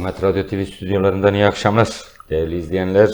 Ahmet Radyo TV stüdyolarından iyi akşamlar. Değerli izleyenler,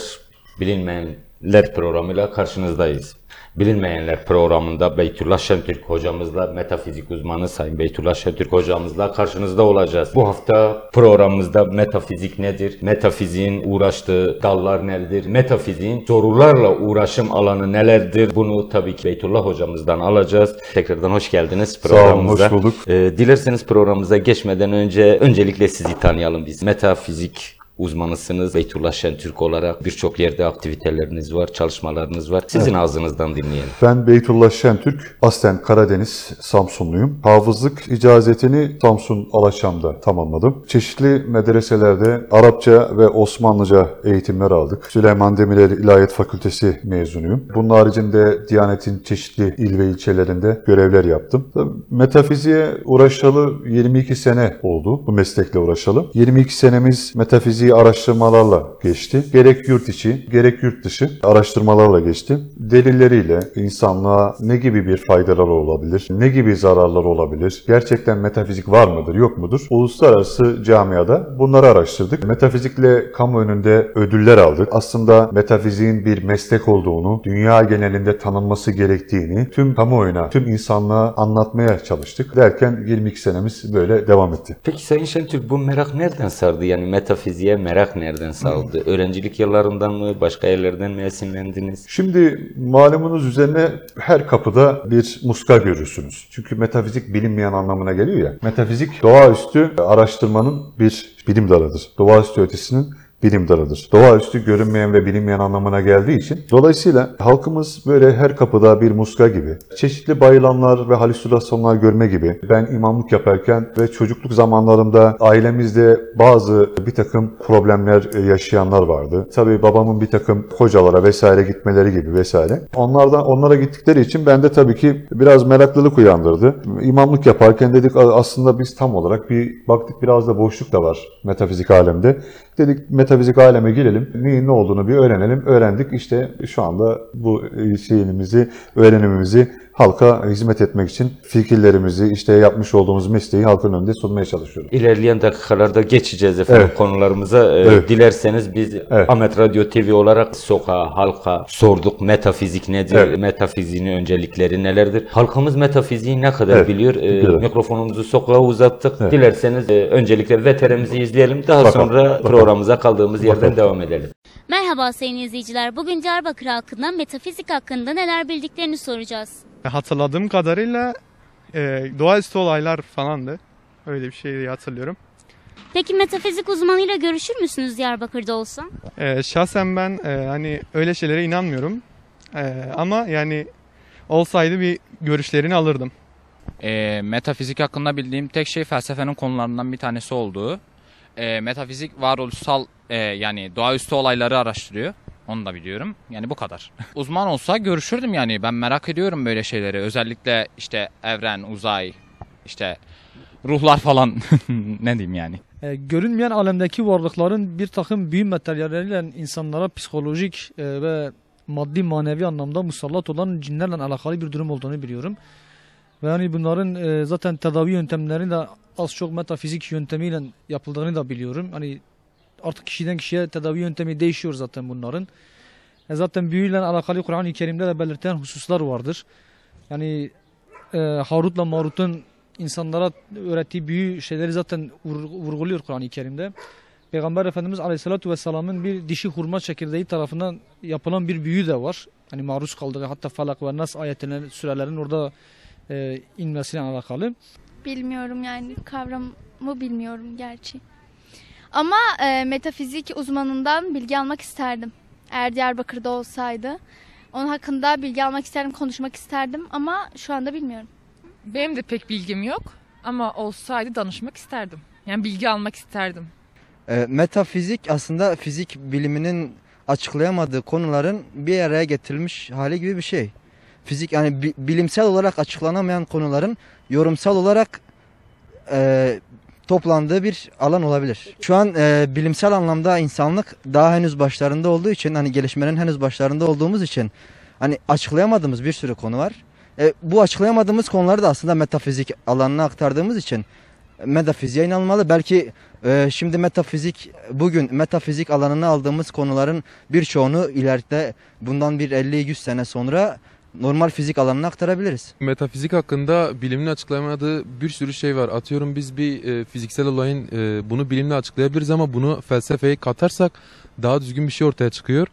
Bilinmeyenler programıyla karşınızdayız. Bilinmeyenler programında Beytullah Şentürk hocamızla, metafizik uzmanı Sayın Beytullah Şentürk hocamızla karşınızda olacağız. Bu hafta programımızda metafizik nedir? Metafiziğin uğraştığı dallar nedir? Metafiziğin sorularla uğraşım alanı nelerdir? Bunu tabii ki Beytullah hocamızdan alacağız. Tekrardan hoş geldiniz Sağ olun, programımıza. hoş bulduk. Ee, dilerseniz programımıza geçmeden önce öncelikle sizi tanıyalım biz. Metafizik uzmanısınız. Beytullah Şentürk olarak birçok yerde aktiviteleriniz var, çalışmalarınız var. Sizin ağzınızdan dinleyelim. Ben Beytullah Şentürk, aslen Karadeniz Samsunluyum. Hafızlık icazetini Samsun Alaşam'da tamamladım. Çeşitli medreselerde Arapça ve Osmanlıca eğitimler aldık. Süleyman Demirel İlahiyat Fakültesi mezunuyum. Bunun haricinde Diyanet'in çeşitli il ve ilçelerinde görevler yaptım. Metafiziğe uğraşalı 22 sene oldu bu meslekle uğraşalı. 22 senemiz metafiziği araştırmalarla geçti. Gerek yurt içi, gerek yurt dışı araştırmalarla geçti. Delilleriyle insanlığa ne gibi bir faydaları olabilir, ne gibi zararları olabilir, gerçekten metafizik var mıdır, yok mudur? Uluslararası camiada bunları araştırdık. Metafizikle kamu önünde ödüller aldık. Aslında metafiziğin bir meslek olduğunu, dünya genelinde tanınması gerektiğini tüm kamuoyuna, tüm insanlığa anlatmaya çalıştık. Derken 22 senemiz böyle devam etti. Peki Sayın Şentürk bu merak nereden sardı? Yani metafiziğe merak nereden sardı? Öğrencilik yıllarından mı, başka yerlerden mi esinlendiniz? Şimdi malumunuz üzerine her kapıda bir muska görürsünüz. Çünkü metafizik bilinmeyen anlamına geliyor ya. Metafizik doğaüstü araştırmanın bir bilim dalıdır. Doğaüstü ötesinin bilim dalıdır. Doğaüstü görünmeyen ve bilinmeyen anlamına geldiği için dolayısıyla halkımız böyle her kapıda bir muska gibi çeşitli bayılanlar ve halüsinasyonlar görme gibi ben imamlık yaparken ve çocukluk zamanlarımda ailemizde bazı bir takım problemler yaşayanlar vardı. Tabii babamın bir takım hocalara vesaire gitmeleri gibi vesaire. Onlardan onlara gittikleri için bende tabii ki biraz meraklılık uyandırdı. İmamlık yaparken dedik aslında biz tam olarak bir baktık biraz da boşluk da var metafizik alemde. Dedik metafizik aleme girelim. Neyin ne olduğunu bir öğrenelim. Öğrendik. İşte şu anda bu şeyimizi, öğrenimimizi halka hizmet etmek için fikirlerimizi, işte yapmış olduğumuz mesleği halkın önünde sunmaya çalışıyoruz. İlerleyen dakikalarda geçeceğiz efendim Evet. konularımıza. Ee, Evet. Dilerseniz biz Evet. Ahmet Radyo TV olarak sokağa, halka sorduk. Metafizik nedir? Evet. Metafiziğin öncelikleri nelerdir? Halkımız metafiziği ne kadar Evet. biliyor? Ee, Biliyor. mikrofonumuzu sokağa uzattık. Evet. Dilerseniz e, öncelikle veterimizi izleyelim. Daha Bakalım, sonra bakalım. programımıza kaldığımız yerden Bakalım. devam edelim. Merhaba sayın izleyiciler. Bugün Diyarbakır halkından metafizik hakkında neler bildiklerini soracağız. Hatırladığım kadarıyla e, doğaüstü olaylar falandı. Öyle bir şey diye hatırlıyorum. Peki metafizik uzmanıyla görüşür müsünüz Diyarbakır'da olsa? E, şahsen ben e, hani öyle şeylere inanmıyorum. E, ama yani olsaydı bir görüşlerini alırdım. E, metafizik hakkında bildiğim tek şey felsefenin konularından bir tanesi olduğu. E, metafizik varoluşsal e, yani doğaüstü olayları araştırıyor. Onu da biliyorum. Yani bu kadar. Uzman olsa görüşürdüm yani. Ben merak ediyorum böyle şeyleri. Özellikle işte evren, uzay, işte ruhlar falan. ne diyeyim yani. E, görünmeyen alemdeki varlıkların bir takım büyü materyalleriyle insanlara psikolojik e, ve maddi manevi anlamda musallat olan cinlerle alakalı bir durum olduğunu biliyorum. Ve yani bunların e, zaten tedavi yöntemleri de az çok metafizik yöntemiyle yapıldığını da biliyorum. Hani artık kişiden kişiye tedavi yöntemi değişiyor zaten bunların. E, zaten büyüyle alakalı Kur'an-ı Kerim'de de belirten hususlar vardır. Yani e, Harut'la Marut'un insanlara öğrettiği büyü şeyleri zaten vur- vurguluyor Kur'an-ı Kerim'de. Peygamber Efendimiz Aleyhisselatü Vesselam'ın bir dişi hurma çekirdeği tarafından yapılan bir büyü de var. Hani maruz kaldığı hatta Falak ve Nas ayetlerinin sürelerin orada e, inmesiyle alakalı. Bilmiyorum yani kavramı bilmiyorum gerçi. Ama e, metafizik uzmanından bilgi almak isterdim. Eğer Diyarbakır'da olsaydı. Onun hakkında bilgi almak isterdim, konuşmak isterdim ama şu anda bilmiyorum. Benim de pek bilgim yok ama olsaydı danışmak isterdim. Yani bilgi almak isterdim. E, metafizik aslında fizik biliminin açıklayamadığı konuların bir araya getirilmiş hali gibi bir şey. Fizik yani bi- bilimsel olarak açıklanamayan konuların yorumsal olarak e, toplandığı bir alan olabilir. Şu an e, bilimsel anlamda insanlık daha henüz başlarında olduğu için hani gelişmenin henüz başlarında olduğumuz için hani açıklayamadığımız bir sürü konu var. E, bu açıklayamadığımız konuları da aslında metafizik alanına aktardığımız için metafiziğe inanmalı. Belki e, şimdi metafizik bugün metafizik alanına aldığımız konuların birçoğunu ileride bundan bir 50-100 sene sonra normal fizik alanına aktarabiliriz. Metafizik hakkında bilimin açıklamadığı bir sürü şey var. Atıyorum biz bir e, fiziksel olayın e, bunu bilimle açıklayabiliriz ama bunu felsefeye katarsak daha düzgün bir şey ortaya çıkıyor.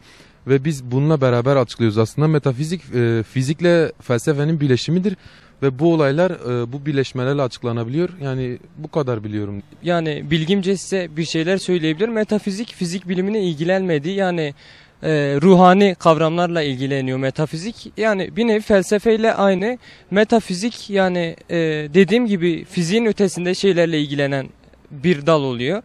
Ve biz bununla beraber açıklıyoruz. Aslında metafizik e, fizikle felsefenin birleşimidir. Ve bu olaylar e, bu birleşmelerle açıklanabiliyor. Yani bu kadar biliyorum. Yani bilgimce size bir şeyler söyleyebilir. Metafizik fizik bilimine ilgilenmedi. Yani e, ruhani kavramlarla ilgileniyor metafizik. Yani bir nevi felsefeyle aynı. Metafizik yani e, dediğim gibi fiziğin ötesinde şeylerle ilgilenen bir dal oluyor.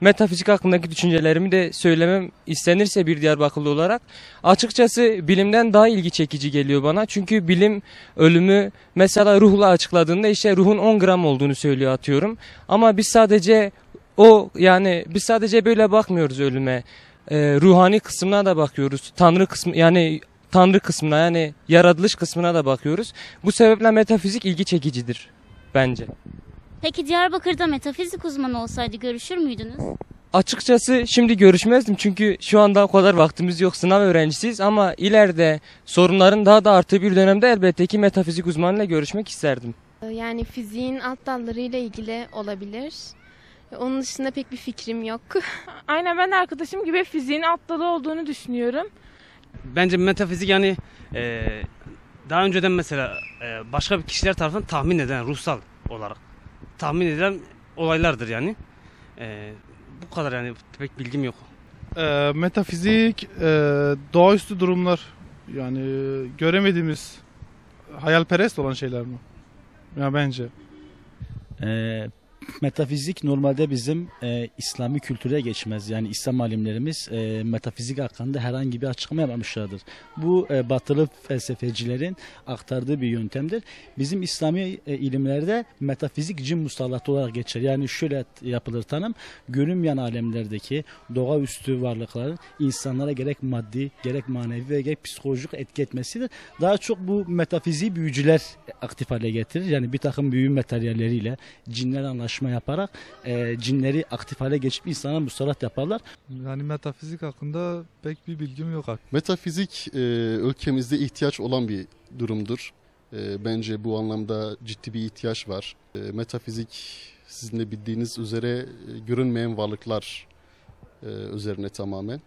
Metafizik hakkındaki düşüncelerimi de söylemem istenirse bir Diyarbakırlı olarak açıkçası bilimden daha ilgi çekici geliyor bana. Çünkü bilim ölümü mesela ruhla açıkladığında işte ruhun 10 gram olduğunu söylüyor atıyorum. Ama biz sadece o yani biz sadece böyle bakmıyoruz ölüme. Ee, ruhani kısmına da bakıyoruz. Tanrı kısmı yani Tanrı kısmına yani yaratılış kısmına da bakıyoruz. Bu sebeple metafizik ilgi çekicidir bence. Peki Diyarbakır'da metafizik uzmanı olsaydı görüşür müydünüz? Açıkçası şimdi görüşmezdim çünkü şu anda o kadar vaktimiz yok sınav öğrencisiyiz ama ileride sorunların daha da arttığı bir dönemde elbette ki metafizik uzmanıyla görüşmek isterdim. Yani fiziğin alt dallarıyla ilgili olabilir. Onun dışında pek bir fikrim yok. Aynen ben de arkadaşım gibi fiziğin alt dalı olduğunu düşünüyorum. Bence metafizik yani e, daha önceden mesela e, başka bir kişiler tarafından tahmin edilen ruhsal olarak tahmin edilen olaylardır yani. E, bu kadar yani pek bilgim yok. Ee, metafizik, e, doğaüstü durumlar yani göremediğimiz hayalperest olan şeyler mi? Ya bence. Ee, metafizik normalde bizim e, İslami kültüre geçmez. Yani İslam alimlerimiz e, metafizik hakkında herhangi bir açıklama yapmamışlardır. Bu e, batılı felsefecilerin aktardığı bir yöntemdir. Bizim İslami e, ilimlerde metafizik cin musallatı olarak geçer. Yani şöyle yapılır tanım. Görünmeyen alemlerdeki doğaüstü varlıkların insanlara gerek maddi, gerek manevi ve gerek psikolojik etki etmesidir. Daha çok bu metafiziği büyücüler aktif hale getirir. Yani bir takım büyü materyalleriyle cinler anlaşma yaparak e, cinleri aktif hale geçip insana musallat yaparlar. Yani metafizik hakkında pek bir bilgim yok. Metafizik e, ülkemizde ihtiyaç olan bir durumdur. E, bence bu anlamda ciddi bir ihtiyaç var. E, metafizik sizin de bildiğiniz üzere e, görünmeyen varlıklar e, üzerine tamamen.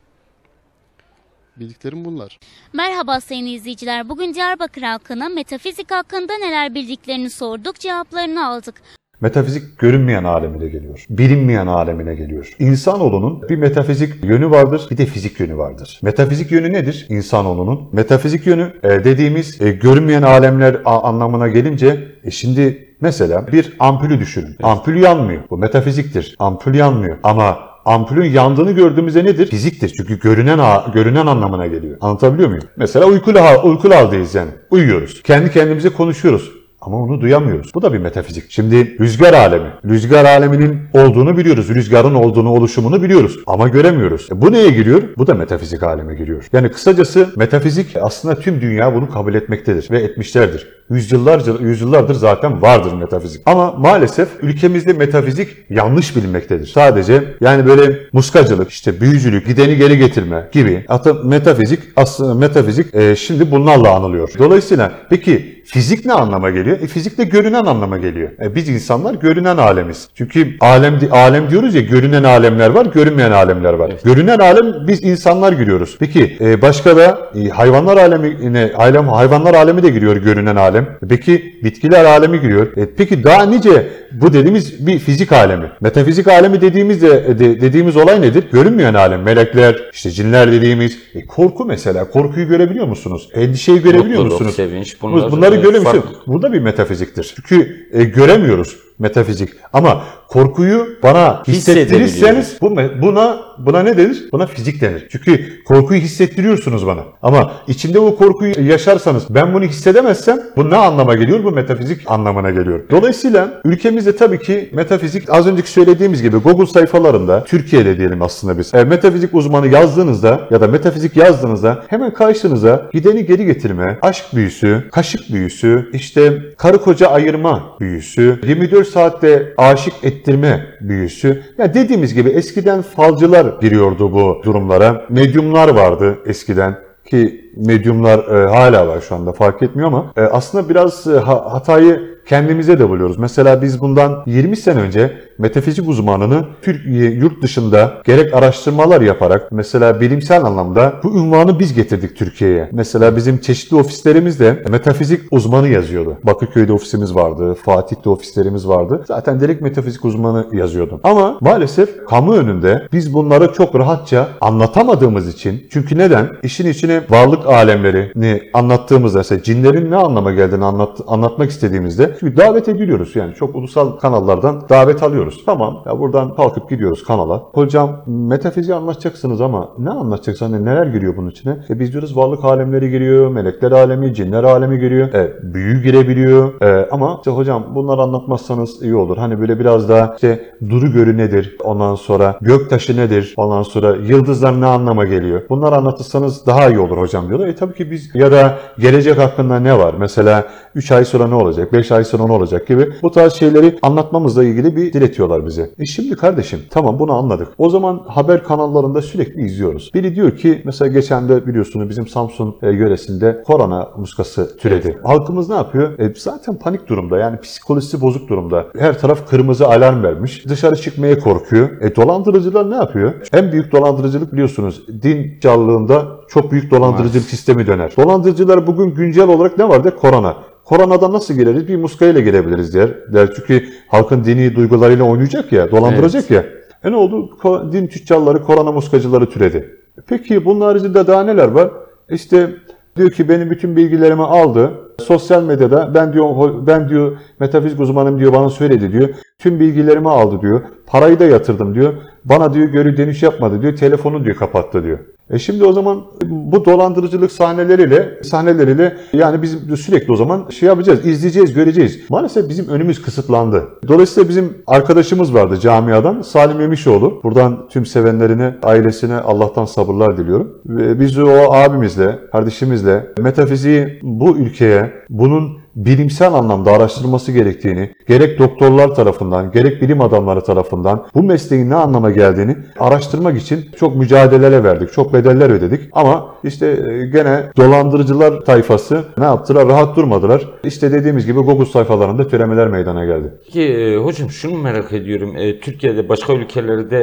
Bildiklerim bunlar. Merhaba sayın izleyiciler. Bugün Diyarbakır halkına metafizik hakkında neler bildiklerini sorduk, cevaplarını aldık. Metafizik görünmeyen alemine geliyor. Bilinmeyen alemine geliyor. İnsanoğlunun bir metafizik yönü vardır, bir de fizik yönü vardır. Metafizik yönü nedir insanoğlunun? Metafizik yönü e, dediğimiz e, görünmeyen alemler anlamına gelince e, şimdi mesela bir ampulü düşünün. Ampul yanmıyor. Bu metafiziktir. Ampul yanmıyor. Ama ampulün yandığını gördüğümüzde nedir? Fiziktir. Çünkü görünen görünen anlamına geliyor. Anlatabiliyor muyum? Mesela uykulu, uykulu haldeyiz yani. Uyuyoruz. Kendi kendimize konuşuyoruz. Ama onu duyamıyoruz. Bu da bir metafizik. Şimdi rüzgar alemi. Rüzgar aleminin olduğunu biliyoruz. Rüzgarın olduğunu, oluşumunu biliyoruz. Ama göremiyoruz. E bu neye giriyor? Bu da metafizik aleme giriyor. Yani kısacası metafizik aslında tüm dünya bunu kabul etmektedir ve etmişlerdir. Yüzyıllarca, yüzyıllardır zaten vardır metafizik. Ama maalesef ülkemizde metafizik yanlış bilinmektedir. Sadece yani böyle muskacılık, işte büyücülük, gideni geri getirme gibi. Hatta metafizik aslında metafizik e, şimdi bunlarla anılıyor. Dolayısıyla peki fizik ne anlama geliyor? E, fizik de görünen anlama geliyor. E, biz insanlar görünen alemiz. Çünkü alem alem diyoruz ya görünen alemler var, görünmeyen alemler var. Görünen alem biz insanlar giriyoruz. Peki e, başka da e, hayvanlar alemine alem hayvanlar alemi de giriyor görünen alem. Peki bitkiler alemi giriyor. E, peki daha nice bu dediğimiz bir fizik alemi. Metafizik alemi dediğimizde de, dediğimiz olay nedir? Görünmeyen alem. Melekler, işte cinler dediğimiz. E, korku mesela. Korkuyu görebiliyor musunuz? Endişeyi görebiliyor Mutluluk, musunuz? sevinç, bunlar, Bunları e, görebiliyor musunuz? Bu da bir metafiziktir. Çünkü e, göremiyoruz metafizik. Ama korkuyu bana hissettirirseniz bu buna buna ne denir? Buna fizik denir. Çünkü korkuyu hissettiriyorsunuz bana. Ama içinde o korkuyu yaşarsanız ben bunu hissedemezsem bu ne anlama geliyor? Bu metafizik anlamına geliyor. Dolayısıyla ülkemizde tabii ki metafizik az önceki söylediğimiz gibi Google sayfalarında Türkiye'de diyelim aslında biz. E, metafizik uzmanı yazdığınızda ya da metafizik yazdığınızda hemen karşınıza gideni geri getirme, aşk büyüsü, kaşık büyüsü, işte karı koca ayırma büyüsü, 24 24 saatte aşık ettirme büyüsü. Ya dediğimiz gibi eskiden falcılar giriyordu bu durumlara. Medyumlar vardı eskiden ki medyumlar e, hala var şu anda fark etmiyor ama e, aslında biraz e, ha- hatayı kendimize de buluyoruz. Mesela biz bundan 20 sene önce metafizik uzmanını Türkiye yurt dışında gerek araştırmalar yaparak mesela bilimsel anlamda bu unvanı biz getirdik Türkiye'ye. Mesela bizim çeşitli ofislerimizde metafizik uzmanı yazıyordu. Bakırköy'de ofisimiz vardı, Fatih'te ofislerimiz vardı. Zaten direkt metafizik uzmanı yazıyordu. Ama maalesef kamu önünde biz bunları çok rahatça anlatamadığımız için çünkü neden? İşin içine varlık alemlerini anlattığımızda mesela cinlerin ne anlama geldiğini anlat, anlatmak istediğimizde çünkü davet ediliyoruz yani çok ulusal kanallardan davet alıyoruz. Tamam ya buradan kalkıp gidiyoruz kanala. Hocam metafiziği anlatacaksınız ama ne anlatacaksınız? Hani neler giriyor bunun içine? E biz diyoruz varlık alemleri giriyor, melekler alemi, cinler alemi giriyor. E, büyü girebiliyor. E, ama işte hocam bunları anlatmazsanız iyi olur. Hani böyle biraz daha işte duru görü nedir? Ondan sonra göktaşı nedir? Ondan sonra yıldızlar ne anlama geliyor? Bunları anlatırsanız daha iyi olur hocam diyorlar. E tabii ki biz ya da gelecek hakkında ne var? Mesela 3 ay sonra ne olacak? 5 ay sonra ne olacak gibi bu tarz şeyleri anlatmamızla ilgili bir diletiyorlar bize. E şimdi kardeşim tamam bunu anladık. O zaman haber kanallarında sürekli izliyoruz. Biri diyor ki mesela geçen de biliyorsunuz bizim Samsun e, yöresinde korona muskası türedi. Halkımız ne yapıyor? E, zaten panik durumda yani psikolojisi bozuk durumda. Her taraf kırmızı alarm vermiş. Dışarı çıkmaya korkuyor. E dolandırıcılar ne yapıyor? En büyük dolandırıcılık biliyorsunuz din canlılığında çok büyük dolandırıcılık sistemi döner. Dolandırıcılar bugün güncel olarak ne vardı? Korona. Koronadan nasıl gireriz? Bir muskayla girebiliriz der. der. Çünkü halkın dini duygularıyla oynayacak ya, dolandıracak ya. E ne oldu? Din tüccarları, korona muskacıları türedi. Peki bunun haricinde daha neler var? İşte diyor ki benim bütün bilgilerimi aldı. Sosyal medyada ben diyor ben diyor metafizik uzmanım diyor bana söyledi diyor. Tüm bilgilerimi aldı diyor. Parayı da yatırdım diyor. Bana diyor geri dönüş yapmadı diyor. Telefonu diyor kapattı diyor. E şimdi o zaman bu dolandırıcılık sahneleriyle sahneleriyle yani bizim sürekli o zaman şey yapacağız, izleyeceğiz, göreceğiz. Maalesef bizim önümüz kısıtlandı. Dolayısıyla bizim arkadaşımız vardı camiadan Salim Yemişoğlu. Buradan tüm sevenlerine, ailesine Allah'tan sabırlar diliyorum. Ve biz o abimizle, kardeşimizle metafiziği bu ülkeye bunun bilimsel anlamda araştırılması gerektiğini, gerek doktorlar tarafından, gerek bilim adamları tarafından bu mesleğin ne anlama geldiğini araştırmak için çok mücadeleler verdik, çok bedeller ödedik. Ama işte e, gene dolandırıcılar tayfası ne yaptılar? Rahat durmadılar. İşte dediğimiz gibi Google sayfalarında türemeler meydana geldi. Peki e, hocam şunu merak ediyorum. E, Türkiye'de başka ülkelerde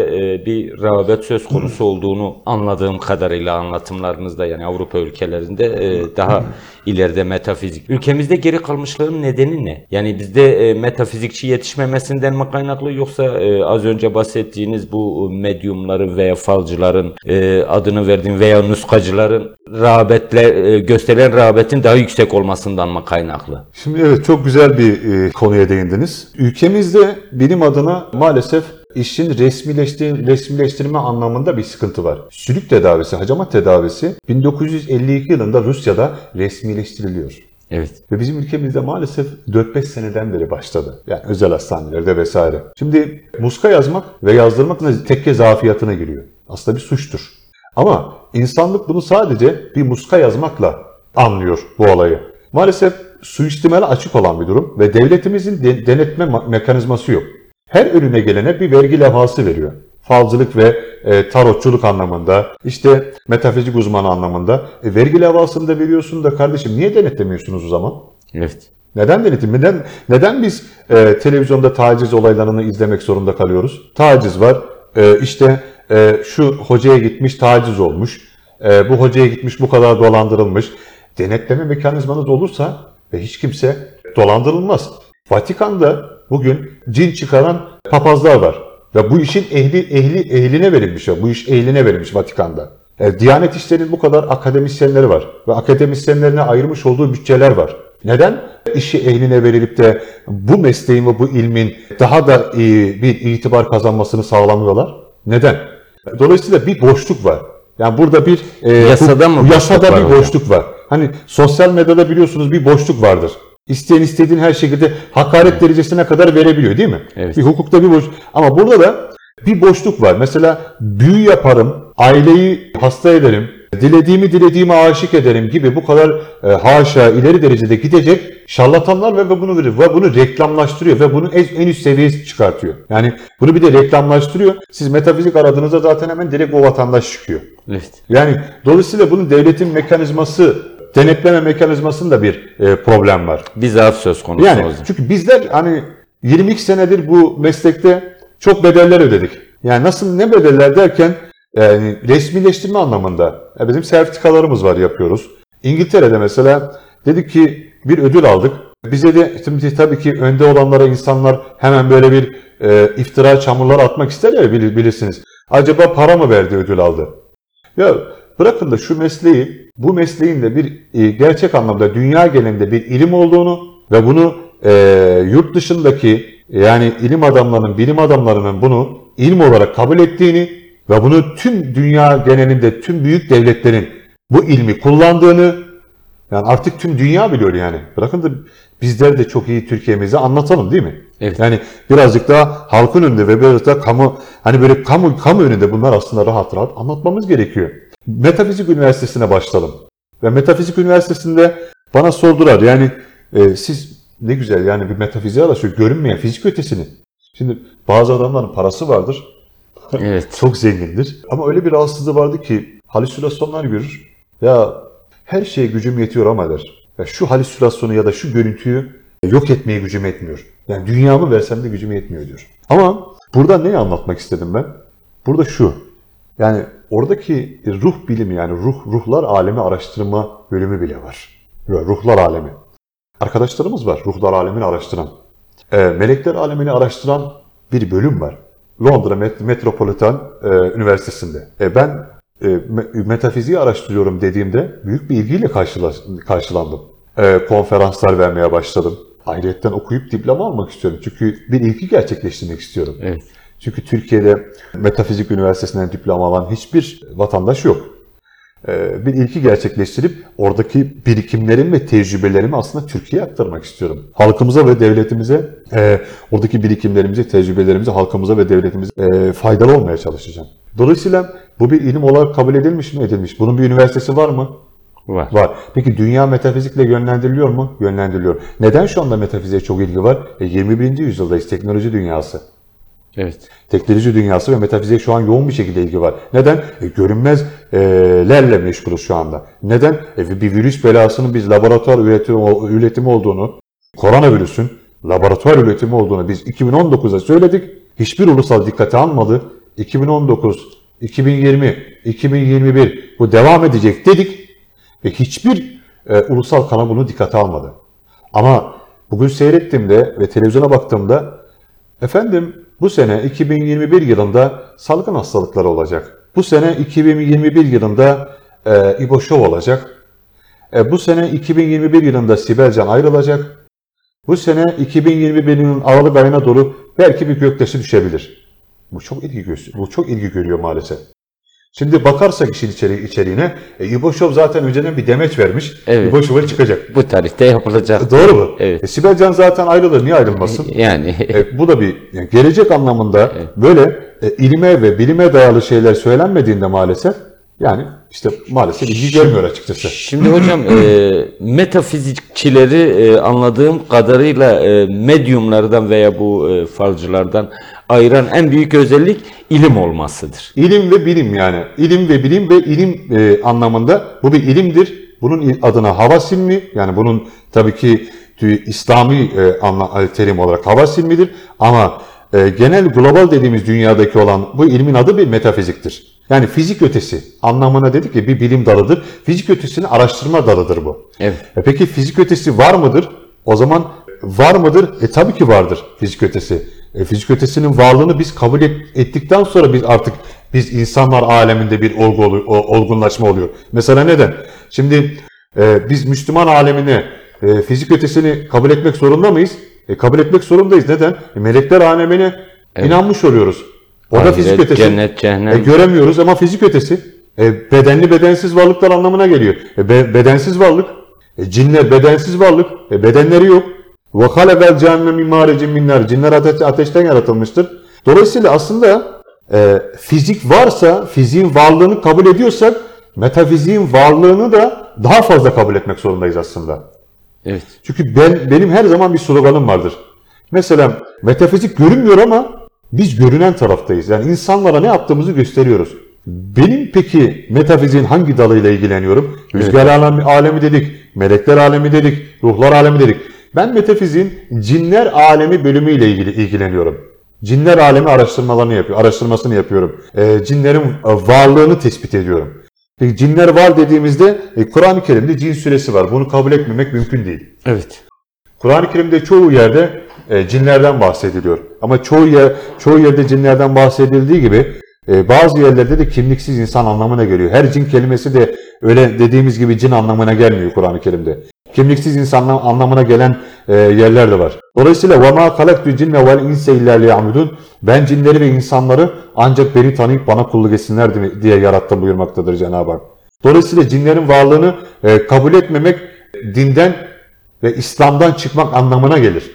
bir rağbet söz konusu olduğunu anladığım kadarıyla anlatımlarınızda yani Avrupa ülkelerinde daha ileride metafizik. Ülkemizde geri kalmışlığın nedeni ne? Yani bizde e, metafizikçi yetişmemesinden mi kaynaklı yoksa e, az önce bahsettiğiniz bu medyumların veya falcıların e, adını verdiğim veya nuskacıların rağbetle e, gösterilen rağbetin daha yüksek olmasından mı kaynaklı? Şimdi evet çok güzel bir e, konuya değindiniz. Ülkemizde bilim adına maalesef işin resmileştir resmileştirme anlamında bir sıkıntı var. Sülük tedavisi, hacamat tedavisi 1952 yılında Rusya'da resmileştiriliyor. Evet. Ve bizim ülkemizde maalesef 4-5 seneden beri başladı. Yani özel hastanelerde vesaire. Şimdi muska yazmak ve yazdırmak da tekke zafiyatına giriyor. Aslında bir suçtur. Ama insanlık bunu sadece bir muska yazmakla anlıyor bu olayı. Maalesef suistimale açık olan bir durum ve devletimizin de- denetme ma- mekanizması yok. Her önüne gelene bir vergi levhası veriyor. Falcılık ve e, tarotçuluk anlamında, işte metafizik uzmanı anlamında. E, vergi levhasını da veriyorsun da kardeşim niye denetlemiyorsunuz o zaman? Evet. Neden denetim? Neden, neden biz e, televizyonda taciz olaylarını izlemek zorunda kalıyoruz? Taciz var. E, işte e, şu hocaya gitmiş taciz olmuş. E, bu hocaya gitmiş bu kadar dolandırılmış. Denetleme mekanizmanız olursa ve hiç kimse dolandırılmaz. Vatikan'da bugün cin çıkaran papazlar var. Ve bu işin ehli ehli ehline verilmiş. ya. Bu iş ehline verilmiş Vatikan'da. E, Diyanet İşleri'nin bu kadar akademisyenleri var. Ve akademisyenlerine ayırmış olduğu bütçeler var. Neden işi ehline verilip de bu mesleğin ve bu ilmin daha da iyi bir itibar kazanmasını sağlamıyorlar? Neden? Dolayısıyla bir boşluk var. Yani burada bir e, Yasada mı bu, yasada boşluk var bir hocam? boşluk var. Hani sosyal medyada biliyorsunuz bir boşluk vardır. İsteyen istediğin her şekilde hakaret derecesine kadar verebiliyor değil mi? Evet. Bir hukukta bir boş. Ama burada da bir boşluk var. Mesela büyü yaparım, aileyi hasta ederim, dilediğimi dilediğime aşık ederim gibi bu kadar e, haşa ileri derecede gidecek şarlatanlar ve bunu ve bunu reklamlaştırıyor ve bunu en, en üst seviyeye çıkartıyor. Yani bunu bir de reklamlaştırıyor. Siz metafizik aradığınızda zaten hemen direkt o vatandaş çıkıyor. Evet. Yani dolayısıyla bunun devletin mekanizması, denetleme mekanizmasında bir e, problem var. Bir zaaf söz konusu Yani o zaman. çünkü bizler hani 22 senedir bu meslekte çok bedeller ödedik. Yani nasıl ne bedeller derken yani resmileştirme anlamında. Ya bizim sertifikalarımız var yapıyoruz. İngiltere'de mesela dedik ki bir ödül aldık. Bize de şimdi tabii ki önde olanlara insanlar hemen böyle bir e, iftira çamurlar atmak isterler ya bilir- bilirsiniz. Acaba para mı verdi ödül aldı? Ya bırakın da şu mesleği, bu mesleğin de bir e, gerçek anlamda dünya genelinde bir ilim olduğunu ve bunu e, yurt dışındaki yani ilim adamlarının, bilim adamlarının bunu ilim olarak kabul ettiğini ve bunu tüm dünya genelinde tüm büyük devletlerin bu ilmi kullandığını yani artık tüm dünya biliyor yani. Bırakın da bizler de çok iyi Türkiye'mizi anlatalım değil mi? Evet. Yani birazcık daha halkın önünde ve biraz daha kamu hani böyle kamu kamu önünde bunlar aslında rahat rahat anlatmamız gerekiyor. Metafizik Üniversitesi'ne başlayalım. Ve Metafizik Üniversitesi'nde bana sordular yani e, siz ne güzel yani bir metafiziğe araştırıyor görünmeyen fizik ötesini. Şimdi bazı adamların parası vardır. Evet. Çok zengindir. Ama öyle bir rahatsızlığı vardı ki halüsinasyonlar görür. Ya her şeye gücüm yetiyor ama der. Ya şu halüsinasyonu ya da şu görüntüyü yok etmeye gücüm yetmiyor. Yani dünyamı versem de gücüm yetmiyor diyor. Ama burada neyi anlatmak istedim ben? Burada şu. Yani oradaki ruh bilimi yani ruh ruhlar alemi araştırma bölümü bile var. Ruhlar alemi. Arkadaşlarımız var ruhlar alemini araştıran. E, melekler alemini araştıran bir bölüm var. Londra Met- Metropolitan e, Üniversitesi'nde. E, ben e, me- metafiziği araştırıyorum dediğimde büyük bir ilgiyle karşıla- karşılandım. E, konferanslar vermeye başladım. Ayrıyetten okuyup diploma almak istiyorum. Çünkü bir ilgi gerçekleştirmek istiyorum. Evet. Çünkü Türkiye'de Metafizik Üniversitesi'nden diploma alan hiçbir vatandaş yok. Ee, bir ilki gerçekleştirip oradaki birikimlerim ve tecrübelerimi aslında Türkiye'ye aktarmak istiyorum. Halkımıza ve devletimize, e, oradaki birikimlerimizi, tecrübelerimizi halkımıza ve devletimize e, faydalı olmaya çalışacağım. Dolayısıyla bu bir ilim olarak kabul edilmiş mi? Edilmiş. Bunun bir üniversitesi var mı? Var. Var. Peki dünya metafizikle yönlendiriliyor mu? Yönlendiriliyor. Neden şu anda metafiziğe çok ilgi var? E, 21. yüzyıldayız. Teknoloji dünyası. Evet. Teknoloji dünyası ve metafiziğe şu an yoğun bir şekilde ilgi var. Neden? E, görünmezlerle meşgulüz şu anda. Neden? E, bir virüs belasının biz laboratuvar üretimi, üretimi olduğunu, koronavirüsün laboratuvar üretimi olduğunu biz 2019'da söyledik. Hiçbir ulusal dikkate almadı. 2019, 2020, 2021 bu devam edecek dedik ve hiçbir e, ulusal kanal bunu dikkate almadı. Ama bugün seyrettiğimde ve televizyona baktığımda efendim bu sene 2021 yılında salgın hastalıkları olacak. Bu sene 2021 yılında e, İbo olacak. E, bu sene 2021 yılında Sibelcan ayrılacak. Bu sene 2021'in Aralık ayına doğru belki bir göktaşı düşebilir. Bu çok ilgi bu çok ilgi görüyor maalesef. Şimdi bakarsak işin içeri, içeriğine, e, İbo Show zaten önceden bir demeç vermiş. Evet. İbo Show'a çıkacak. Bu tarihte yapılacak. Doğru mu? Evet. E, Sibel Can zaten ayrılır. Niye ayrılmasın? Yani E, bu da bir yani gelecek anlamında böyle e, ilime ve bilime dayalı şeyler söylenmediğinde maalesef yani işte maalesef ilgi görmüyor açıkçası. Şimdi hocam e, metafizikçileri e, anladığım kadarıyla e, medyumlardan veya bu e, falcılardan ayıran en büyük özellik ilim olmasıdır. İlim ve bilim yani. İlim ve bilim ve ilim e, anlamında bu bir ilimdir. Bunun adına havas ilmi yani bunun tabii ki İslami e, anla, terim olarak havas ilmidir. Ama e, genel global dediğimiz dünyadaki olan bu ilmin adı bir metafiziktir. Yani fizik ötesi anlamına dedik ki bir bilim dalıdır. Fizik ötesinin araştırma dalıdır bu. Evet. E peki fizik ötesi var mıdır? O zaman var mıdır? E tabii ki vardır fizik ötesi. E, fizik ötesinin varlığını biz kabul et- ettikten sonra biz artık biz insanlar aleminde bir olgu olu- o- olgunlaşma oluyor. Mesela neden? Şimdi e, biz Müslüman alemine e, fizik ötesini kabul etmek zorunda mıyız? E, kabul etmek zorundayız. Neden? E, melekler alemine inanmış oluyoruz. O da fizik ötesi. cennet, cehennem. E, göremiyoruz ama fizik ötesi. E, bedenli bedensiz varlıklar anlamına geliyor. E, be- bedensiz varlık. E, cinler bedensiz varlık. E, bedenleri yok. Ve halakal cehennem min maricin min nar. Cinler ate- ateşten yaratılmıştır. Dolayısıyla aslında e, fizik varsa, fiziğin varlığını kabul ediyorsak metafiziğin varlığını da daha fazla kabul etmek zorundayız aslında. Evet. Çünkü ben benim her zaman bir sloganım vardır. Mesela metafizik görünmüyor ama biz görünen taraftayız. Yani insanlara ne yaptığımızı gösteriyoruz. Benim peki metafiziğin hangi dalıyla ilgileniyorum? Rüzgar alemi, alemi dedik, melekler alemi dedik, ruhlar alemi dedik. Ben metafiziğin cinler alemi bölümüyle ilgili ilgileniyorum. Cinler alemi araştırmalarını yapıyor, araştırmasını yapıyorum. Ee, cinlerin e, varlığını tespit ediyorum. Peki cinler var dediğimizde e, Kur'an-ı Kerim'de cin süresi var. Bunu kabul etmemek mümkün değil. Evet. Kur'an-ı Kerim'de çoğu yerde e, cinlerden bahsediliyor. Ama çoğu yer, çoğu yerde cinlerden bahsedildiği gibi e, bazı yerlerde de kimliksiz insan anlamına geliyor. Her cin kelimesi de öyle dediğimiz gibi cin anlamına gelmiyor Kur'an-ı Kerim'de Kimliksiz insan anlamına gelen e, yerler de var. Dolayısıyla وَمَا خَلَقْتُ الْجِنَّ وَالْاِنْسَ اِلَّا لِيَعْبُدُونَ Ben cinleri ve insanları ancak beni tanıyıp bana kulluk etsinler diye yarattım buyurmaktadır Cenab-ı Hak. Dolayısıyla cinlerin varlığını e, kabul etmemek dinden ve İslam'dan çıkmak anlamına gelir.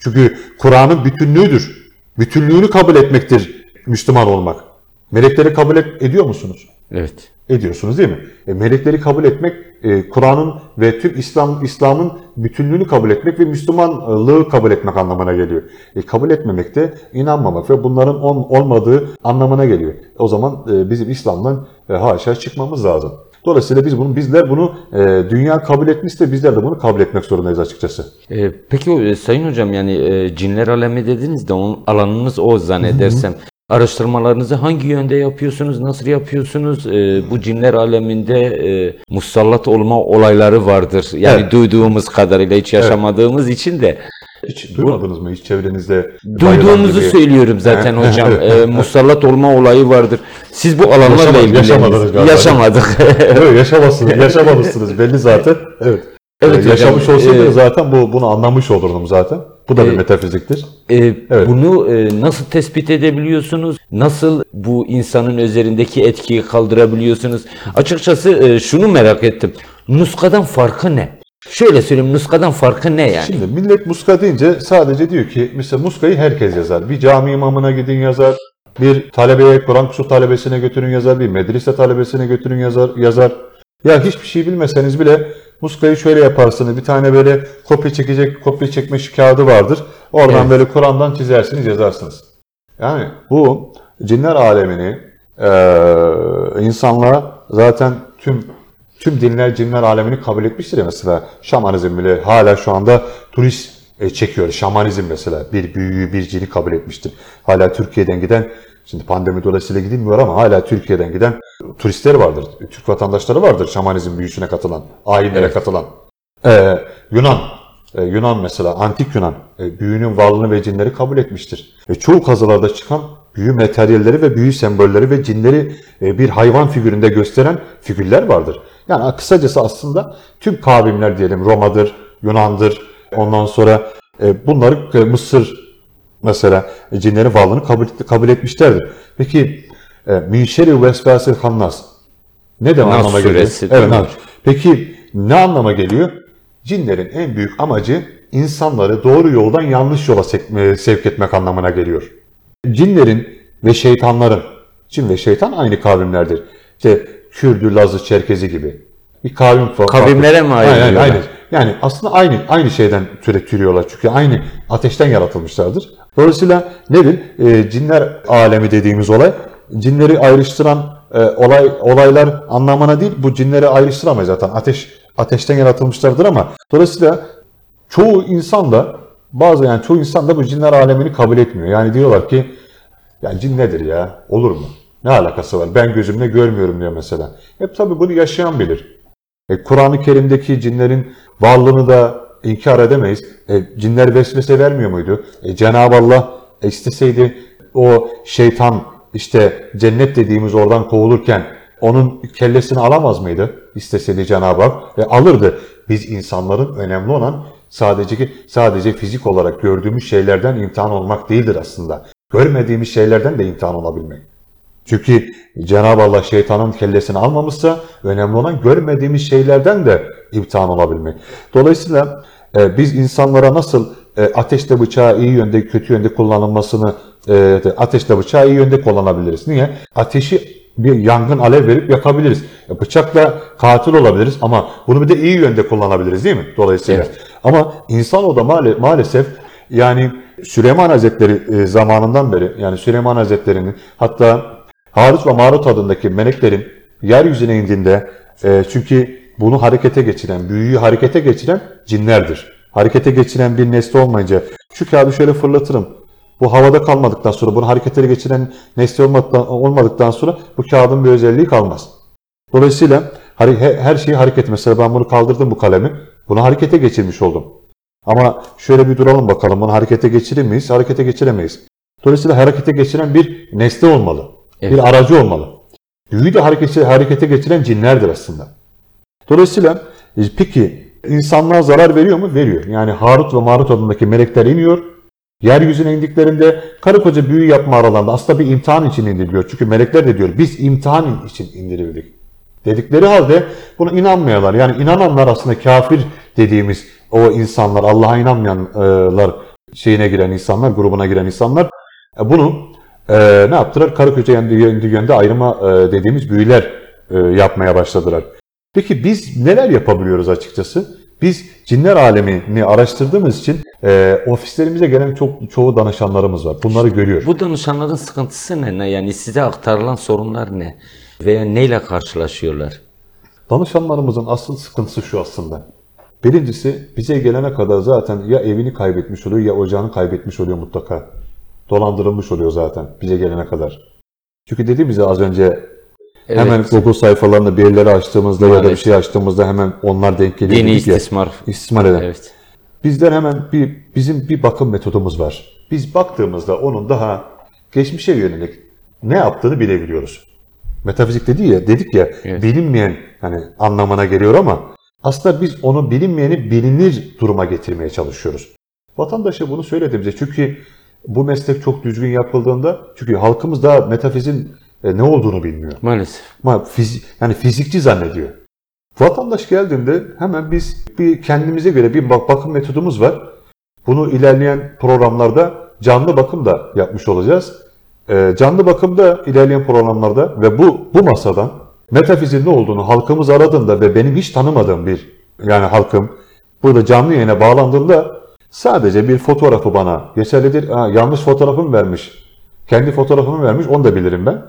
Çünkü Kur'an'ın bütünlüğüdür. Bütünlüğünü kabul etmektir Müslüman olmak. Melekleri kabul et- ediyor musunuz? Evet. Ediyorsunuz değil mi? E, melekleri kabul etmek, e, Kur'an'ın ve tüm İslam İslam'ın bütünlüğünü kabul etmek ve Müslümanlığı kabul etmek anlamına geliyor. E, kabul etmemek de inanmamak ve bunların ol- olmadığı anlamına geliyor. O zaman e, bizim İslam'dan e, haşa çıkmamız lazım. Dolayısıyla biz bunu bizler bunu e, dünya kabul etmişse bizler de bunu kabul etmek zorundayız açıkçası. Ee, peki o, e, Sayın Hocam yani e, cinler alemi dediniz de onun alanınız o zannedersem. Araştırmalarınızı hangi yönde yapıyorsunuz, nasıl yapıyorsunuz? Ee, bu cinler aleminde e, musallat olma olayları vardır. Yani Evet. duyduğumuz kadarıyla hiç yaşamadığımız için de. Hiç duymadınız mı hiç çevrenizde? Duyduğumuzu gibi- söylüyorum zaten hocam. evet. Ee, musallat olma olayı vardır. Siz bu alanlarla Yaşamadık, ilgili yaşamadınız galiba. Yaşamadık. Yok yaşamazsınız, yaşamamışsınız belli zaten. Evet. Evet Ee, hocam, yaşamış olsaydı e, zaten bu bunu anlamış olurdum zaten. Bu da bir e, metafiziktir. Ee, Bunu e, nasıl tespit edebiliyorsunuz? Nasıl bu insanın üzerindeki etkiyi kaldırabiliyorsunuz? Açıkçası e, şunu merak ettim. Nuskadan farkı ne? Şöyle söyleyeyim, nuskadan farkı ne yani? Şimdi millet muska deyince sadece diyor ki mesela muskayı herkes yazar. Bir cami imamına gidin yazar. Bir talebeye, Kur'an kursu talebesine götürün yazar. Bir medrese talebesine götürün yazar. yazar. Ya hiçbir şey bilmeseniz bile muskayı şöyle yaparsınız. Bir tane böyle kopya çekecek, kopya çekme şu kağıdı vardır. Oradan Evet. böyle Kur'an'dan çizersiniz, yazarsınız. Yani bu cinler alemini eee insanlığa zaten tüm tüm dinler cinler alemini kabul etmiştir ya mesela şamanizm bile hala şu anda turist e, çekiyor. Şamanizm mesela bir büyüyü bir cini kabul etmiştir. Hala Türkiye'den giden şimdi pandemi dolayısıyla gidilmiyor ama hala Türkiye'den giden turistler vardır. Türk vatandaşları vardır şamanizm büyüsüne katılan, ayinlere Evet. katılan. Ee, Yunan e, Yunan mesela antik Yunan e, büyünün varlığını ve cinleri kabul etmiştir. E, çoğu kazılarda çıkan büyü materyalleri ve büyü sembolleri ve cinleri e, bir hayvan figüründe gösteren figürler vardır. Yani kısacası aslında tüm kavimler diyelim Roma'dır, Yunan'dır. Ondan sonra e, bunları e, Mısır mesela e, cinlerin varlığını kabul, kabul etmişlerdir. Peki e, Minşeri Vesvasil Hannas ne demek anlama geliyor? Evet, Nas. Peki ne anlama geliyor? Cinlerin en büyük amacı insanları doğru yoldan yanlış yola e, sevk etmek anlamına geliyor. Cinlerin ve şeytanların, cin ve şeytan aynı kavimlerdir. İşte Kürdü, Lazı, Çerkezi gibi. Bir kavim fa- Kavimlere mi Aynen, ayrılıyorlar? aynen. Yani aslında aynı aynı şeyden türüyorlar. Çünkü aynı ateşten yaratılmışlardır. Dolayısıyla nedir? E, cinler alemi dediğimiz olay cinleri ayrıştıran e, olay olaylar anlamına değil. Bu cinleri ayrıştıramayız zaten. Ateş ateşten yaratılmışlardır ama dolayısıyla çoğu insan da bazı yani çoğu insan da bu cinler alemini kabul etmiyor. Yani diyorlar ki yani cin nedir ya? Olur mu? Ne alakası var? Ben gözümle görmüyorum diyor mesela. Hep tabii bunu yaşayan bilir. E, Kur'an-ı Kerim'deki cinlerin varlığını da inkar edemeyiz. E, cinler vesvese vermiyor muydu? E, Cenab-ı Allah isteseydi o şeytan işte cennet dediğimiz oradan kovulurken onun kellesini alamaz mıydı? İsteseydi Cenab-ı Hak. E, alırdı. Biz insanların önemli olan sadece sadece fizik olarak gördüğümüz şeylerden imtihan olmak değildir aslında. Görmediğimiz şeylerden de imtihan olabilmek. Çünkü Cenab-ı Allah şeytanın kellesini almamışsa önemli olan görmediğimiz şeylerden de imtihan olabilmek. Dolayısıyla e, biz insanlara nasıl e, ateşle bıçağı iyi yönde kötü yönde kullanılmasını e, ateşle bıçağı iyi yönde kullanabiliriz. Niye? Ateşi bir yangın alev verip yakabiliriz. E, bıçakla katil olabiliriz ama bunu bir de iyi yönde kullanabiliriz değil mi? Dolayısıyla. Evet. Ama insan o da maal- maalesef yani Süleyman Hazretleri e, zamanından beri yani Süleyman Hazretleri'nin hatta Harut ve Marut adındaki meleklerin yeryüzüne indiğinde e, çünkü bunu harekete geçiren, büyüyü harekete geçiren cinlerdir. Harekete geçiren bir nesne olmayınca şu kağıdı şöyle fırlatırım. Bu havada kalmadıktan sonra, bunu harekete geçiren nesne olmadıktan, sonra bu kağıdın bir özelliği kalmaz. Dolayısıyla her şeyi hareket. Mesela ben bunu kaldırdım bu kalemi. Bunu harekete geçirmiş oldum. Ama şöyle bir duralım bakalım. Bunu harekete geçirir miyiz? Harekete geçiremeyiz. Dolayısıyla harekete geçiren bir nesne olmalı. Evet. Bir aracı olmalı. Büyüyü de harekete, harekete geçiren cinlerdir aslında. Dolayısıyla e, peki insanlığa zarar veriyor mu? Veriyor. Yani Harut ve Marut adındaki melekler iniyor. Yeryüzüne indiklerinde karı koca büyü yapma aralarında aslında bir imtihan için indiriliyor. Çünkü melekler de diyor biz imtihan için indirildik. Dedikleri halde buna inanmıyorlar. Yani inananlar aslında kafir dediğimiz o insanlar, Allah'a inanmayanlar şeyine giren insanlar, grubuna giren insanlar e, bunu e, ne yaptılar? Karı koca yönde, yönde, ayrıma e, dediğimiz büyüler e, yapmaya başladılar. Peki biz neler yapabiliyoruz açıkçası? Biz cinler alemini araştırdığımız için e, ofislerimize gelen çok çoğu danışanlarımız var. Bunları görüyor. Bu danışanların sıkıntısı ne? Yani size aktarılan sorunlar ne? Veya neyle karşılaşıyorlar? Danışanlarımızın asıl sıkıntısı şu aslında. Birincisi bize gelene kadar zaten ya evini kaybetmiş oluyor ya ocağını kaybetmiş oluyor mutlaka. Dolandırılmış oluyor zaten bize gelene kadar. Çünkü dediğimiz az önce Evet. hemen Google sayfalarında bir yerleri açtığımızda ya da bir Maalesef. şey açtığımızda hemen onlar denk geliyor. Dini dedik ya. istismar. İstismar eden. Evet. Bizler hemen bir bizim bir bakım metodumuz var. Biz baktığımızda onun daha geçmişe yönelik ne yaptığını bilebiliyoruz. Metafizik dedi ya, dedik ya bilinmeyen hani anlamına geliyor ama aslında biz onu bilinmeyeni bilinir duruma getirmeye çalışıyoruz. Vatandaşa bunu söylediğimizde çünkü bu meslek çok düzgün yapıldığında çünkü halkımız daha metafizin e, ne olduğunu bilmiyor. Maalesef. Ama fizi- yani fizikçi zannediyor. Vatandaş geldiğinde hemen biz bir kendimize göre bir bak- bakım metodumuz var. Bunu ilerleyen programlarda canlı bakım da yapmış olacağız. Ee, canlı bakımda ilerleyen programlarda ve bu bu masadan metafizin ne olduğunu halkımız aradığında ve benim hiç tanımadığım bir yani halkım burada canlı yayına bağlandığında sadece bir fotoğrafı bana geçerlidir. Ha, yanlış fotoğrafımı vermiş. Kendi fotoğrafımı vermiş onu da bilirim ben.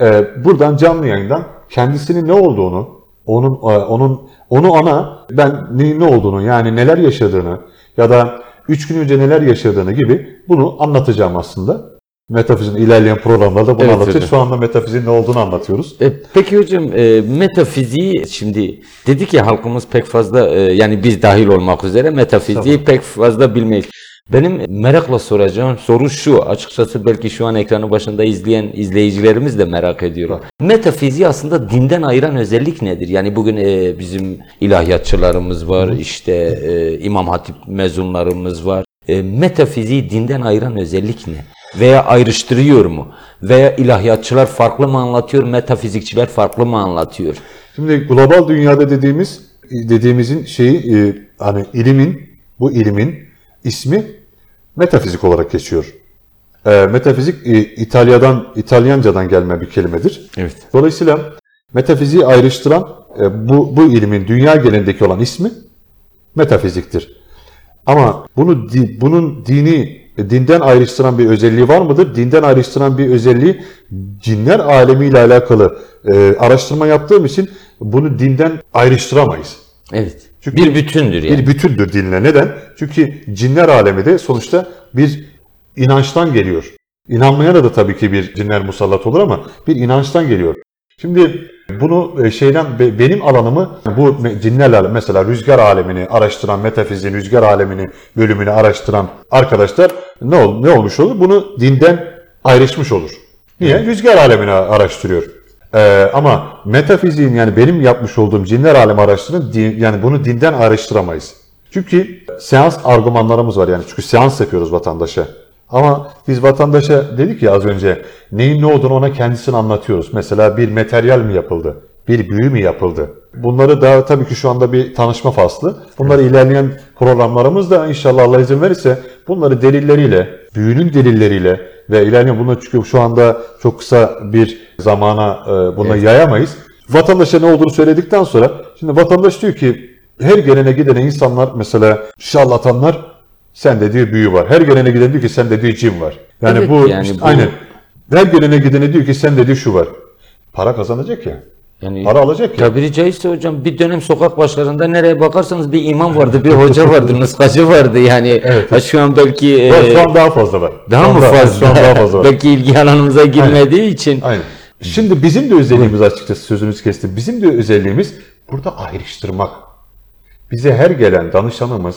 Ee, buradan canlı yayından kendisinin ne olduğunu, onun e, onun onu ana ben ne, ne olduğunu yani neler yaşadığını ya da üç gün önce neler yaşadığını gibi bunu anlatacağım aslında. Metafizin ilerleyen programlarda bunu Evet anlatacağız. hocam. Şu anda metafizin ne olduğunu anlatıyoruz. E, peki hocam e, metafiziği şimdi dedik ya halkımız pek fazla e, yani biz dahil olmak üzere metafiziği pek fazla bilmeyiz. Benim merakla soracağım soru şu açıkçası belki şu an ekranı başında izleyen izleyicilerimiz de merak ediyor. Metafiziği aslında dinden ayıran özellik nedir? Yani bugün e, bizim ilahiyatçılarımız var işte e, İmam Hatip mezunlarımız var. E, metafiziği dinden ayıran özellik ne? Veya ayrıştırıyor mu? Veya ilahiyatçılar farklı mı anlatıyor, metafizikçiler farklı mı anlatıyor? Şimdi global dünyada dediğimiz dediğimizin şeyi e, hani ilimin bu ilimin ismi metafizik olarak geçiyor. E, metafizik e, İtalya'dan İtalyancadan gelme bir kelimedir. Evet. Dolayısıyla metafiziği ayrıştıran e, bu bu ilimin dünya genelindeki olan ismi metafiziktir. Ama bunu di- bunun dini dinden ayrıştıran bir özelliği var mıdır? Dinden ayrıştıran bir özelliği cinler alemiyle alakalı e, araştırma yaptığım için bunu dinden ayrıştıramayız. Evet. Çünkü bir bütündür yani. Bir bütündür dinle. Neden? Çünkü cinler alemi de sonuçta bir inançtan geliyor. İnanmayana da tabii ki bir cinler musallat olur ama bir inançtan geliyor. Şimdi bunu e, şeyden be- benim alanımı bu cinlerle mesela rüzgar alemini araştıran metafiziğin rüzgar alemini bölümünü araştıran arkadaşlar ne ol, ne olmuş olur? Bunu dinden ayrışmış olur. Niye? Rüzgar alemini araştırıyor. Ee, ama metafiziğin yani benim yapmış olduğum cinler alemi araştırın din- yani bunu dinden araştıramayız. Çünkü seans argümanlarımız var yani çünkü seans yapıyoruz vatandaşa. Ama biz vatandaşa dedik ya az önce neyin ne olduğunu ona kendisini anlatıyoruz. Mesela bir materyal mi yapıldı? bir büyü mü yapıldı? Bunları daha tabii ki şu anda bir tanışma faslı. Bunları ilerleyen programlarımızda inşallah Allah izin verirse bunları delilleriyle, büyünün delilleriyle ve ilerleyen bunu çünkü şu anda çok kısa bir zamana e, buna Evet. yayamayız. Vatandaşa ne olduğunu söyledikten sonra şimdi vatandaş diyor ki her gelene gidene insanlar mesela şarlatanlar sende diyor büyü var. Her gelene giden diyor ki sende diyor cin var. Yani Evet, bu, yani işte bu- aynen. Her gelene gidene diyor ki sende diyor şu var. Para kazanacak ya. Yani Para alacak ya. Tabiri caizse hocam bir dönem sokak başlarında nereye bakarsanız bir imam vardı, bir hoca vardı, nuskacı vardı yani. Ha, şu an belki e, şu an daha fazla var. daha Şu mı anda- fazla? Şu an daha fazla var. belki ilgi alanımıza girmediği için. Aynen. Şimdi bizim de özelliğimiz açıkçası sözünüzü kestim. Bizim de özelliğimiz burada ayrıştırmak. Bize her gelen danışanımız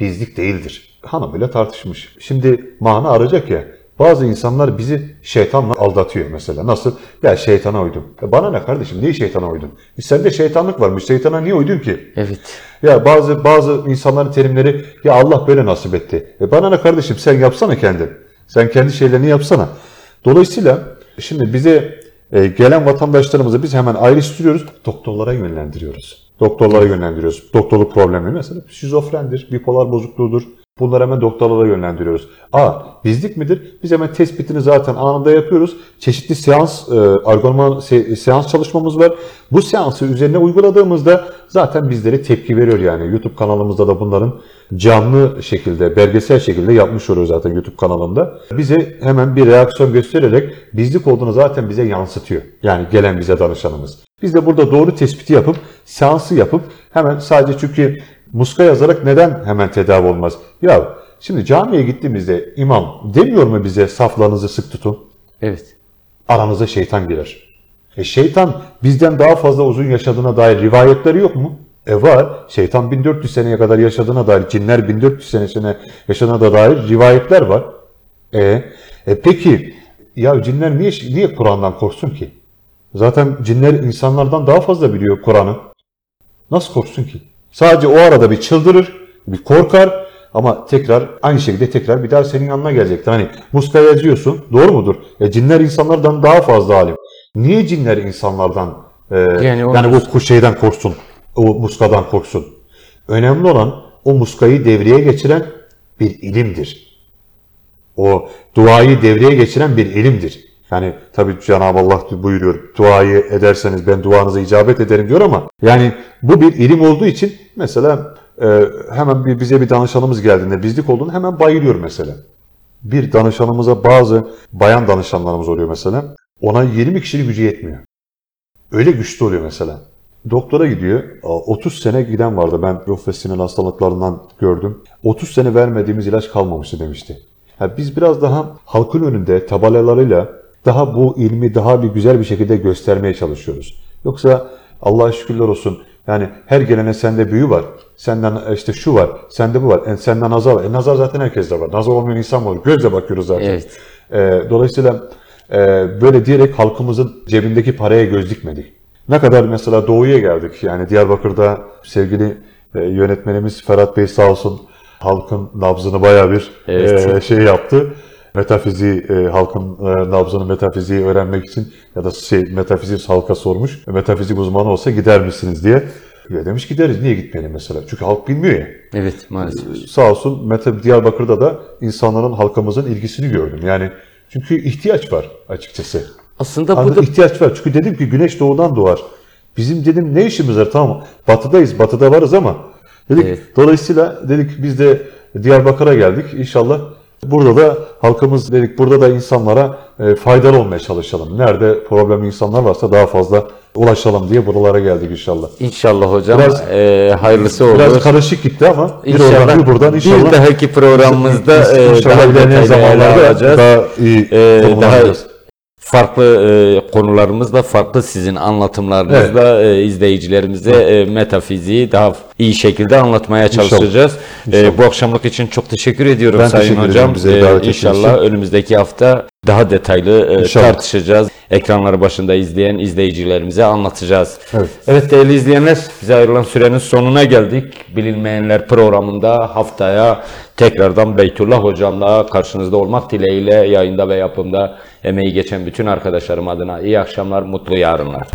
bizlik değildir. Hanımıyla tartışmış. Şimdi mana arayacak ya. Bazı insanlar bizi şeytanla aldatıyor mesela. Nasıl? Ya şeytana uydum. E bana ne kardeşim? Niye şeytana uydun? E sende şeytanlık varmış. Şeytana niye uydun ki? Evet. Ya bazı bazı insanların terimleri ya Allah böyle nasip etti. E bana ne kardeşim sen yapsana kendin. Sen kendi şeylerini yapsana. Dolayısıyla şimdi bize e, gelen vatandaşlarımızı biz hemen ayrıştırıyoruz. Doktorlara yönlendiriyoruz. Doktorlara yönlendiriyoruz. Doktorluk problemi mesela şizofrendir, bipolar bozukluğudur. Bunları hemen doktorlara yönlendiriyoruz. Aa bizlik midir? Biz hemen tespitini zaten anında yapıyoruz. Çeşitli seans, e, seans çalışmamız var. Bu seansı üzerine uyguladığımızda zaten bizlere tepki veriyor yani. YouTube kanalımızda da bunların canlı şekilde, belgesel şekilde yapmış oluyor zaten YouTube kanalımda. Bize hemen bir reaksiyon göstererek bizlik olduğunu zaten bize yansıtıyor. Yani gelen bize danışanımız. Biz de burada doğru tespiti yapıp, seansı yapıp hemen sadece çünkü muska yazarak neden hemen tedavi olmaz? Ya şimdi camiye gittiğimizde imam demiyor mu bize saflarınızı sık tutun? Evet. Aranıza şeytan girer. E şeytan bizden daha fazla uzun yaşadığına dair rivayetleri yok mu? E var. Şeytan 1400 seneye kadar yaşadığına dair, cinler 1400 senesine yaşadığına da dair rivayetler var. E, e peki ya cinler niye niye Kur'an'dan korksun ki? Zaten cinler insanlardan daha fazla biliyor Kur'an'ı. Nasıl korksun ki? Sadece o arada bir çıldırır, bir korkar ama tekrar aynı şekilde tekrar bir daha senin yanına gelecektir. Hani muska yazıyorsun, doğru mudur? E, cinler insanlardan daha fazla alim. Niye cinler insanlardan e, Yani yani, onu- bu şeyden korksun, o muskadan korksun? Önemli olan o muskayı devreye geçiren bir ilimdir. O duayı devreye geçiren bir ilimdir. Yani tabii Cenab-ı Allah buyuruyor duayı ederseniz ben duanıza icabet ederim diyor ama yani bu bir ilim olduğu için mesela e, hemen bir, bize bir danışanımız geldiğinde bizlik olduğunu hemen bayılıyor mesela. Bir danışanımıza bazı bayan danışanlarımız oluyor mesela. Ona 20 kişilik gücü yetmiyor. Öyle güçlü oluyor mesela. Doktora gidiyor. 30 sene giden vardı. Ben sinir hastalıklarından gördüm. 30 sene vermediğimiz ilaç kalmamıştı demişti. Ya biz biraz daha halkın önünde tabelalarıyla daha bu ilmi daha bir güzel bir şekilde göstermeye çalışıyoruz. Yoksa Allah'a şükürler olsun yani her gelene sende büyü var. Senden işte şu var, sende bu var. E, senden nazar var. E, nazar zaten herkeste var. Nazar olmayan insan var. Gözle bakıyoruz zaten. Evet. E, dolayısıyla e, böyle diyerek halkımızın cebindeki paraya göz dikmedik. Ne kadar mesela doğuya geldik. Yani Diyarbakır'da sevgili e, yönetmenimiz Ferhat Bey sağ olsun halkın nabzını bayağı bir Evet. e, şey yaptı. Metafiziği, e, halkın e, nabzını metafiziği öğrenmek için ya da şey, metafizik halka sormuş. Metafizik uzmanı olsa gider misiniz diye. Ya demiş gideriz. Niye gitmeyelim mesela? Çünkü halk bilmiyor ya. Evet maalesef. Sağ olsun Meta Diyarbakır'da da insanların halkımızın ilgisini gördüm. Yani çünkü ihtiyaç var açıkçası. Aslında burada ihtiyaç var. Çünkü dedim ki güneş doğudan doğar. Bizim dedim ne işimiz var tamam batıdayız batıda varız ama dedik Evet. dolayısıyla dedik biz de Diyarbakır'a geldik inşallah burada da halkımız dedik burada da insanlara e, faydalı olmaya çalışalım. Nerede problem insanlar varsa daha fazla ulaşalım diye buralara geldik inşallah. İnşallah hocam Biraz- e, hayırlısı olur. Biraz karışık gitti ama bir İnşallah oradan bir buradan inşallah. bir dahaki programımızda e, İnşallah daha ilerleyen zamanlarda alacağız. daha iyi E, daha. Farklı e, konularımızla, farklı sizin anlatımlarınızla e, izleyicilerimize e, metafiziği daha iyi şekilde anlatmaya İnşallah. çalışacağız. E, İnşallah. bu akşamlık için çok teşekkür ediyorum Ben Sayın teşekkür Hocam. E, inşallah önümüzdeki hafta daha detaylı e, İnşallah. tartışacağız. Ekranları başında izleyen izleyicilerimize anlatacağız. Evet. Evet değerli izleyenler, bize ayrılan sürenin sonuna geldik. Bilinmeyenler programında haftaya tekrardan Beytullah hocamla karşınızda olmak dileğiyle yayında ve yapımda emeği geçen bütün arkadaşlarım adına iyi akşamlar, mutlu yarınlar.